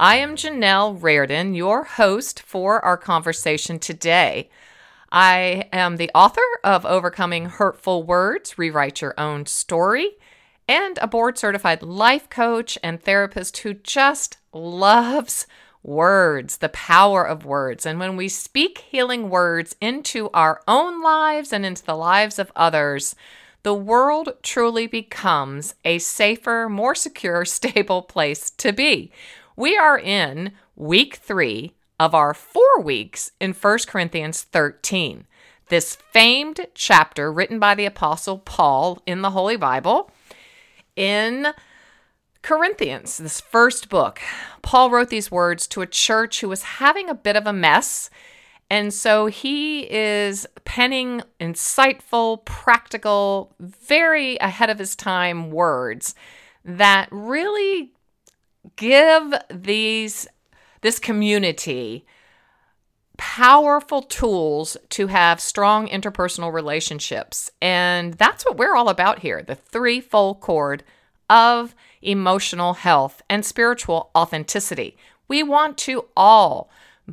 I am Janell Rardon, your host for our conversation today. I am the author of Overcoming Hurtful Words Rewrite Your Own Story, and a board certified life coach and therapist who just loves words, the power of words. And when we speak healing words into our own lives and into the lives of others, the world truly becomes a safer, more secure, stable place to be. We are in week three of our four weeks in 1 Corinthians 13. This famed chapter written by the Apostle Paul in the Holy Bible in Corinthians, this first book. Paul wrote these words to a church who was having a bit of a mess. And so he is penning insightful, practical, very ahead of his time words that really give these this community powerful tools to have strong interpersonal relationships. And that's what we're all about here the threefold cord of emotional health and spiritual authenticity. We want to all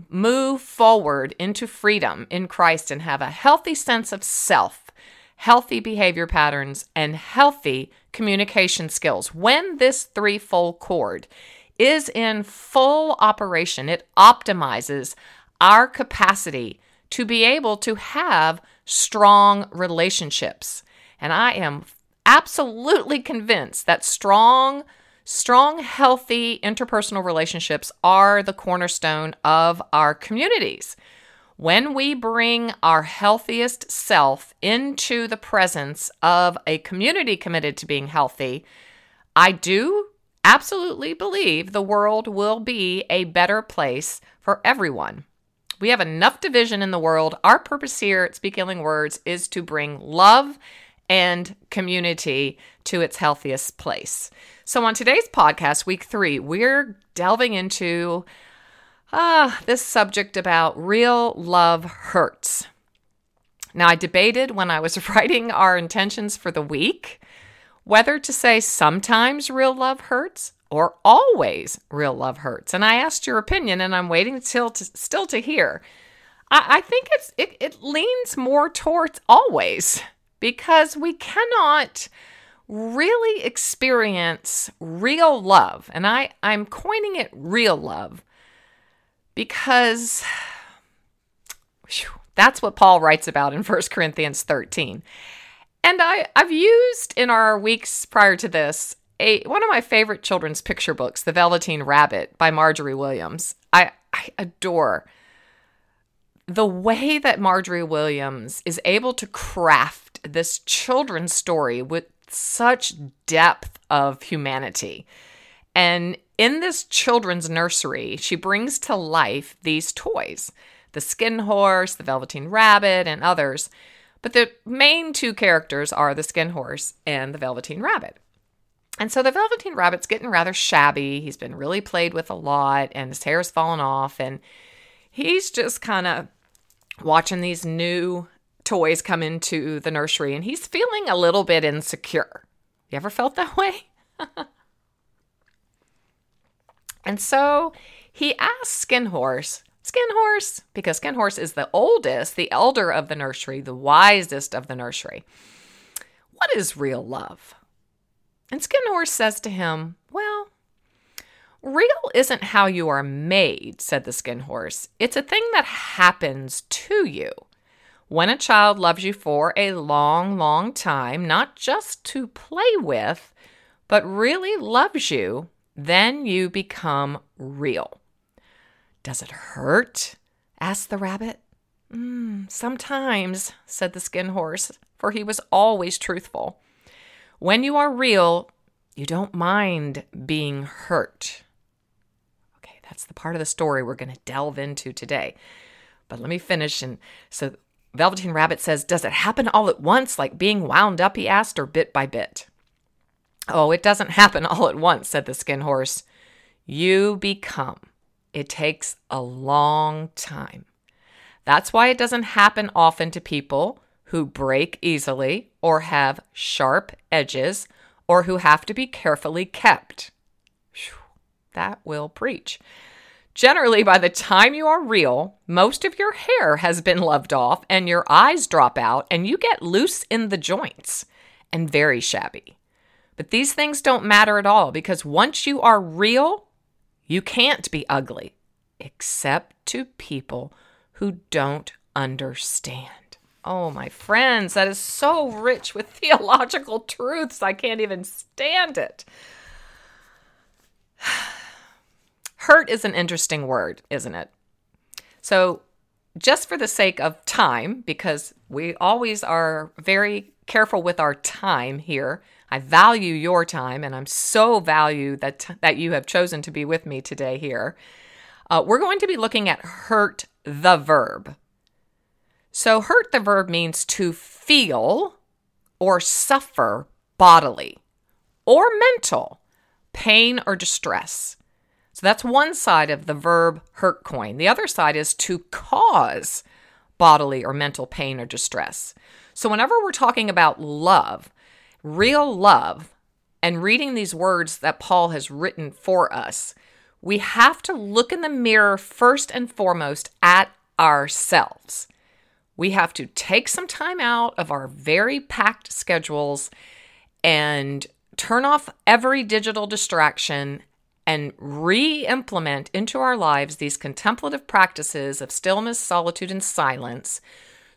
move forward into freedom in Christ and have a healthy sense of self, healthy behavior patterns, and healthy communication skills. When this threefold cord is in full operation. It optimizes our capacity to be able to have strong relationships. And I am absolutely convinced that strong, strong, healthy interpersonal relationships are the cornerstone of our communities. When we bring our healthiest self into the presence of a community committed to being healthy, I do absolutely believe the world will be a better place for everyone. We have enough division in the world. Our purpose here at Speak Healing Words is to bring love and community to its healthiest place. So, on today's podcast, week three, we're delving into uh, this subject about real love hurts. Now, I debated when I was writing our intentions for the week whether to say sometimes real love hurts or always real love hurts. And I asked your opinion, and I'm waiting till to, still to hear. I, I think it's it, it leans more towards always because we cannot really experience real love. And I, I'm coining it real love because whew, that's what Paul writes about in 1 Corinthians 13. And I, I've used in our weeks prior to this a one of my favorite children's picture books, The Velveteen Rabbit by Margery Williams. I, I adore the way that Margery Williams is able to craft this children's story with such depth of humanity. And in this children's nursery, she brings to life these toys the skin horse, the velveteen rabbit, and others but the main two characters are the Skin Horse and the Velveteen Rabbit. And so the Velveteen Rabbit's getting rather shabby. He's been really played with a lot and his hair's fallen off. And he's just kind of watching these new toys come into the nursery and he's feeling a little bit insecure. You ever felt that way? And so he asks Skin Horse Skin Horse, because Skin Horse is the oldest, the elder of the nursery, the wisest of the nursery. What is real love? And Skin Horse says to him, Well, real isn't how you are made, said the Skin Horse. It's a thing that happens to you. When a child loves you for a long, long time, not just to play with, but really loves you, then you become real. Does it hurt? asked the rabbit. Mm, sometimes, said the skin horse, for he was always truthful. When you are real, you don't mind being hurt. Okay, that's the part of the story we're going to delve into today. But let me finish. And so Velveteen Rabbit says, Does it happen all at once, like being wound up? He asked, or bit by bit? Oh, it doesn't happen all at once, said the skin horse. You become. It takes a long time. That's why it doesn't happen often to people who break easily or have sharp edges or who have to be carefully kept. That will preach. Generally, by the time you are real, most of your hair has been loved off and your eyes drop out and you get loose in the joints and very shabby. But these things don't matter at all because once you are real, you can't be ugly, except to people who don't understand. Oh, my friends, that is so rich with theological truths. I can't even stand it. Hurt is an interesting word, isn't it? So, just for the sake of time, because we always are very careful with our time here. I value your time, and I'm so value that that you have chosen to be with me today here. Uh, we're going to be looking at hurt the verb. So, hurt the verb means to feel or suffer bodily or mental pain or distress. So that's one side of the verb hurt coin. The other side is to cause bodily or mental pain or distress. So whenever we're talking about love, real love, and reading these words that Paul has written for us, we have to look in the mirror first and foremost at ourselves. We have to take some time out of our very packed schedules and turn off every digital distraction and re implement into our lives these contemplative practices of stillness, solitude, and silence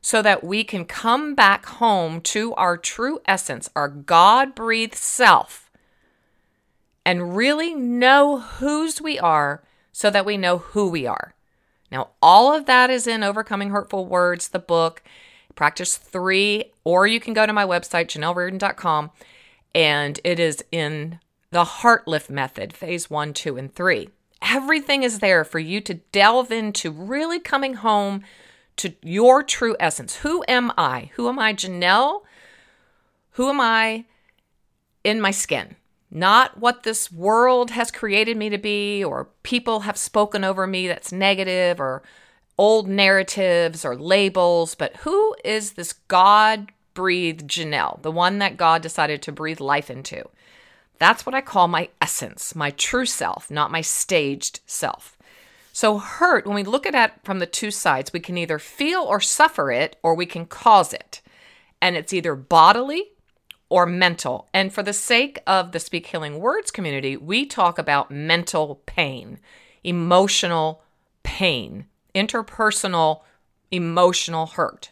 so that we can come back home to our true essence, our God breathed self, and really know whose we are so that we know who we are. Now, all of that is in Overcoming Hurtful Words, the book, practice three, or you can go to my website, JanellRardon.com, and it is in the Heartlift Method, phase one, two, and three. Everything is there for you to delve into really coming home to your true essence. Who am I? Who am I, Janell? Who am I in my skin? Not what this world has created me to be, or people have spoken over me that's negative, or old narratives or labels, but who is this God breathed Janell, the one that God decided to breathe life into? That's what I call my essence, my true self, not my staged self. So, hurt, when we look at it from the two sides, we can either feel or suffer it, or we can cause it. And it's either bodily or mental. And for the sake of the Speak Healing Words community, we talk about mental pain, emotional pain, interpersonal emotional hurt.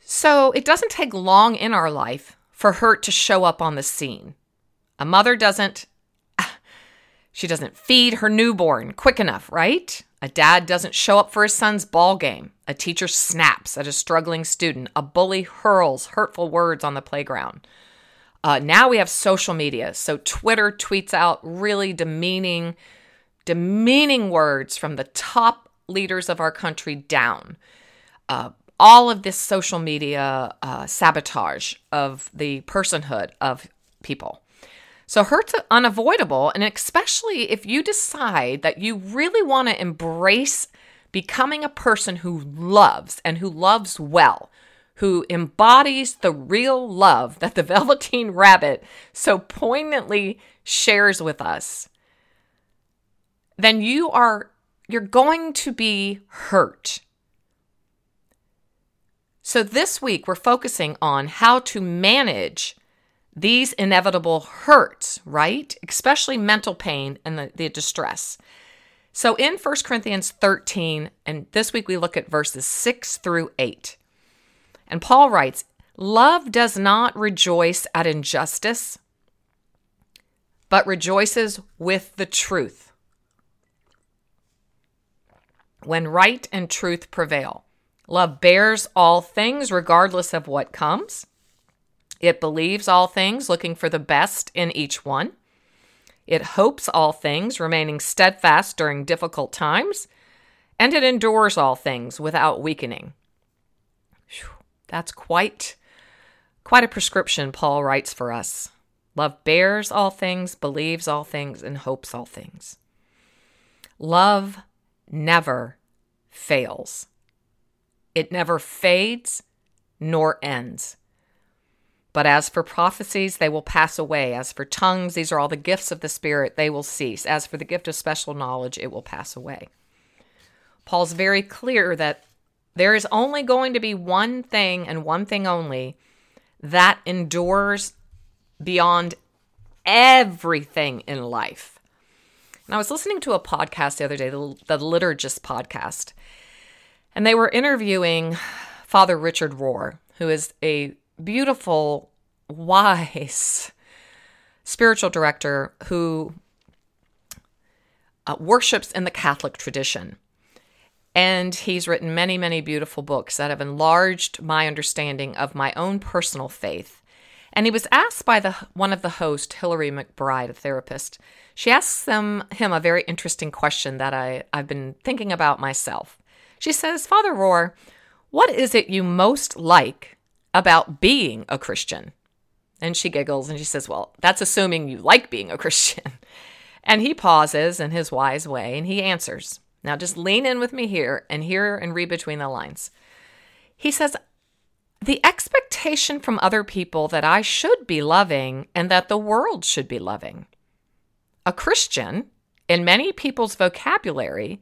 So, it doesn't take long in our life for hurt to show up on the scene. A mother doesn't she doesn't feed her newborn quick enough, right? A dad doesn't show up for his son's ball game. A teacher snaps at a struggling student. A bully hurls hurtful words on the playground. Uh, now we have social media. So Twitter tweets out really demeaning, demeaning words from the top leaders of our country down. Uh, all of this social media uh, sabotage of the personhood of people. So, hurt's unavoidable, and especially if you decide that you really want to embrace becoming a person who loves and who loves well, who embodies the real love that the Velveteen Rabbit so poignantly shares with us, then you are you're going to be hurt. So, this week we're focusing on how to manage these inevitable hurts, right? Especially mental pain and the, the distress. So, in 1 Corinthians 13, and this week we look at verses 6 through 8. And Paul writes, Love does not rejoice at injustice, but rejoices with the truth. When right and truth prevail. Love bears all things, regardless of what comes. It believes all things, looking for the best in each one. It hopes all things, remaining steadfast during difficult times, and it endures all things without weakening. Whew, that's quite quite a prescription Paul writes for us. Love bears all things, believes all things, and hopes all things. Love never fails. It never fades nor ends. But as for prophecies, they will pass away. As for tongues, these are all the gifts of the Spirit, they will cease. As for the gift of special knowledge, it will pass away. Paul's very clear that there is only going to be one thing and one thing only that endures beyond everything in life. And I was listening to a podcast the other day, the, the Liturgist podcast, and they were interviewing Father Richard Rohr, who is a beautiful, wise spiritual director who uh, worships in the Catholic tradition. And he's written many, many beautiful books that have enlarged my understanding of my own personal faith. And he was asked by the one of the hosts, Hillary McBride, a therapist. She asks them him a very interesting question that I, I've been thinking about myself. She says, Father Rohr, what is it you most like about being a Christian? And she giggles and she says, Well, that's assuming you like being a Christian. And he pauses in his wise way and he answers. Now just lean in with me here and hear and read between the lines. He says, The expectation from other people that I should be loving and that the world should be loving. A Christian, in many people's vocabulary,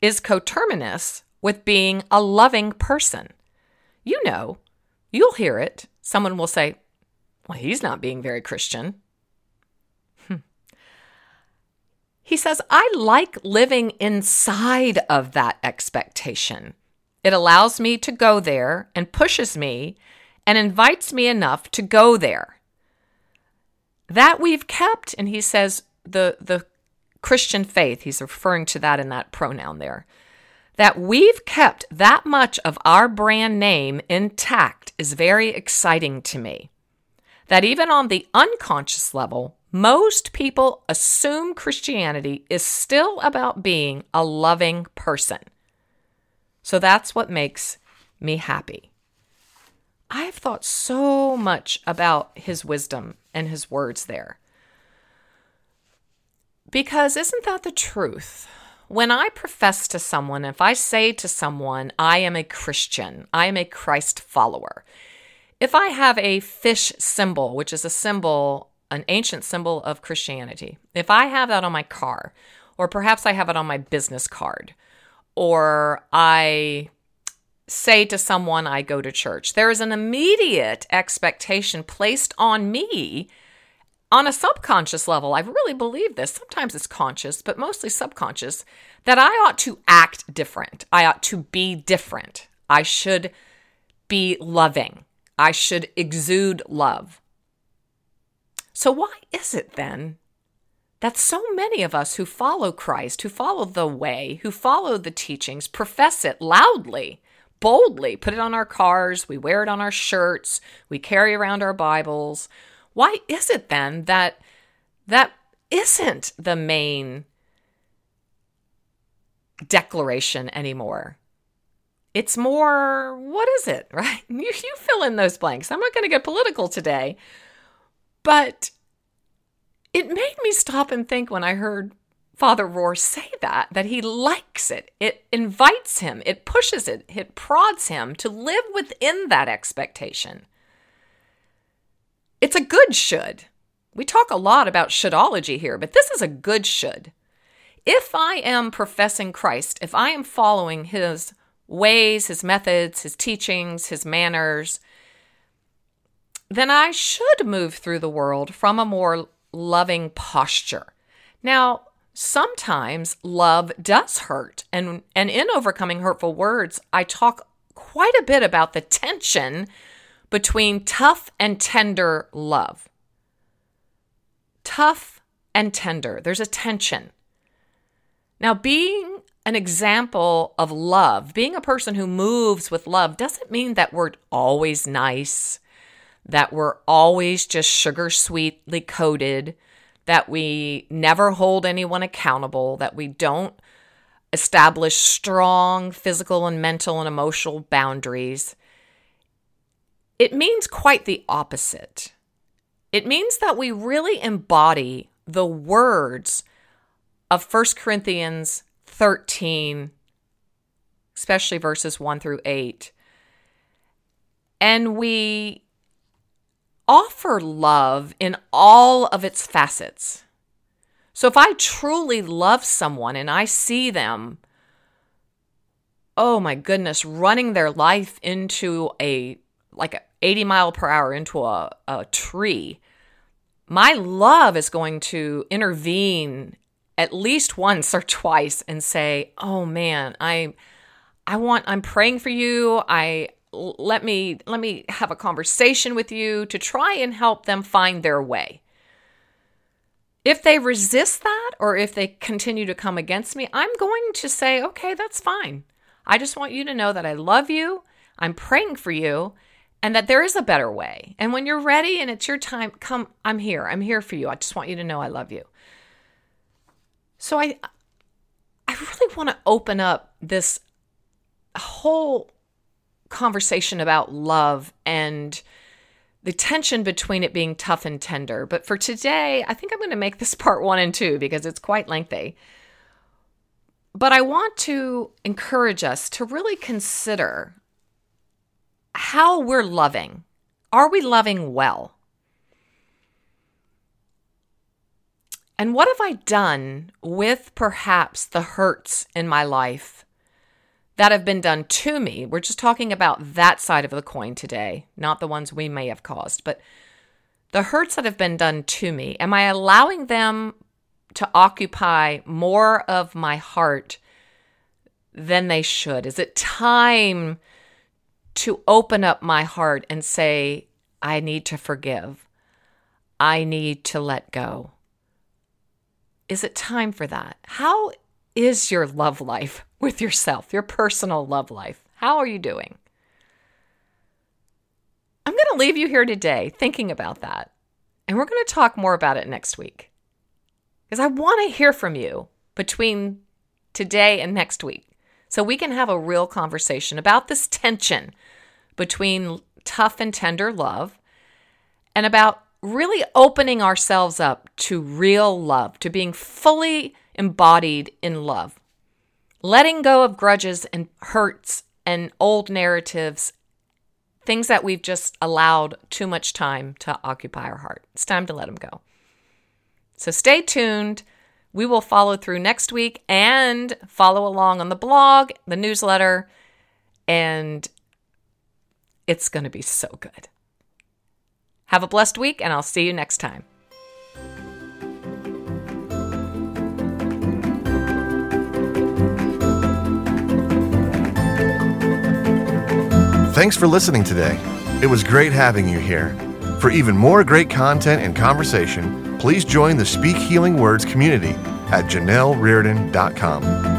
is coterminous with being a loving person. You know, you'll hear it. Someone will say, Well, he's not being very Christian. Hmm. He says, I like living inside of that expectation. It allows me to go there and pushes me and invites me enough to go there. That we've kept, and he says the the Christian faith, he's referring to that in that pronoun there that we've kept that much of our brand name intact is very exciting to me. That even on the unconscious level, most people assume Christianity is still about being a loving person. So that's what makes me happy. I've thought so much about his wisdom and his words there. Because isn't that the truth? When I profess to someone, if I say to someone, I am a Christian, I am a Christ follower, if I have a fish symbol, which is a symbol, an ancient symbol of Christianity, if I have that on my car, or perhaps I have it on my business card, or I say to someone I go to church, there is an immediate expectation placed on me on a subconscious level, I really believe this. Sometimes it's conscious, but mostly subconscious, that I ought to act different. I ought to be different. I should be loving. I should exude love. So, why is it then that so many of us who follow Christ, who follow the way, who follow the teachings, profess it loudly, boldly, put it on our cars, we wear it on our shirts, we carry around our Bibles? Why is it then that that isn't the main declaration anymore? It's more, what is it, right? You, you fill in those blanks. I'm not going to get political today, but it made me stop and think when I heard Father Rohr say that, that he likes it. It invites him, it pushes it, it prods him to live within that expectation. It's a good should. We talk a lot about shouldology here, but this is a good should. If I am professing Christ, if I am following his ways, his methods, his teachings, his manners, then I should move through the world from a more loving posture. Now, sometimes love does hurt, and, and in overcoming hurtful words, I talk quite a bit about the tension between tough and tender love. Tough and tender, there's a tension. Now, being an example of love, being a person who moves with love, doesn't mean that we're always nice, that we're always just sugar sweetly coated, that we never hold anyone accountable, that we don't establish strong physical and mental and emotional boundaries. It means quite the opposite. It means that we really embody the words of 1 Corinthians 13, especially verses 1 through 8. And we offer love in all of its facets. So if I truly love someone and I see them, oh my goodness, running their life into a like 80 mile per hour into a, a tree, my love is going to intervene at least once or twice and say, "Oh man, I I want I'm praying for you. I let me let me have a conversation with you to try and help them find their way." If they resist that or if they continue to come against me, I'm going to say, "Okay, that's fine. I just want you to know that I love you. I'm praying for you." And that there is a better way. And when you're ready and it's your time, come, I'm here. I'm here for you. I just want you to know I love you. So I I really want to open up this whole conversation about love and the tension between it being tough and tender. But for today, I think I'm going to make this part 1 and 2 because it's quite lengthy. But I want to encourage us to really consider how we're loving. Are we loving well? And what have I done with perhaps the hurts in my life that have been done to me? We're just talking about that side of the coin today, not the ones we may have caused, but the hurts that have been done to me. Am I allowing them to occupy more of my heart than they should? Is it time to open up my heart and say, I need to forgive. I need to let go. Is it time for that? How is your love life with yourself, your personal love life? How are you doing? I'm going to leave you here today thinking about that. And we're going to talk more about it next week. Because I want to hear from you between today and next week so we can have a real conversation about this tension between tough and tender love and about really opening ourselves up to real love, to being fully embodied in love, letting go of grudges and hurts and old narratives, things that we've just allowed too much time to occupy our heart. It's time to let them go. So stay tuned. We will follow through next week and follow along on the blog, the newsletter, and it's going to be so good. Have a blessed week, and I'll see you next time. Thanks for listening today. It was great having you here. For even more great content and conversation, please join the Speak Healing Words community at janellrardon.com.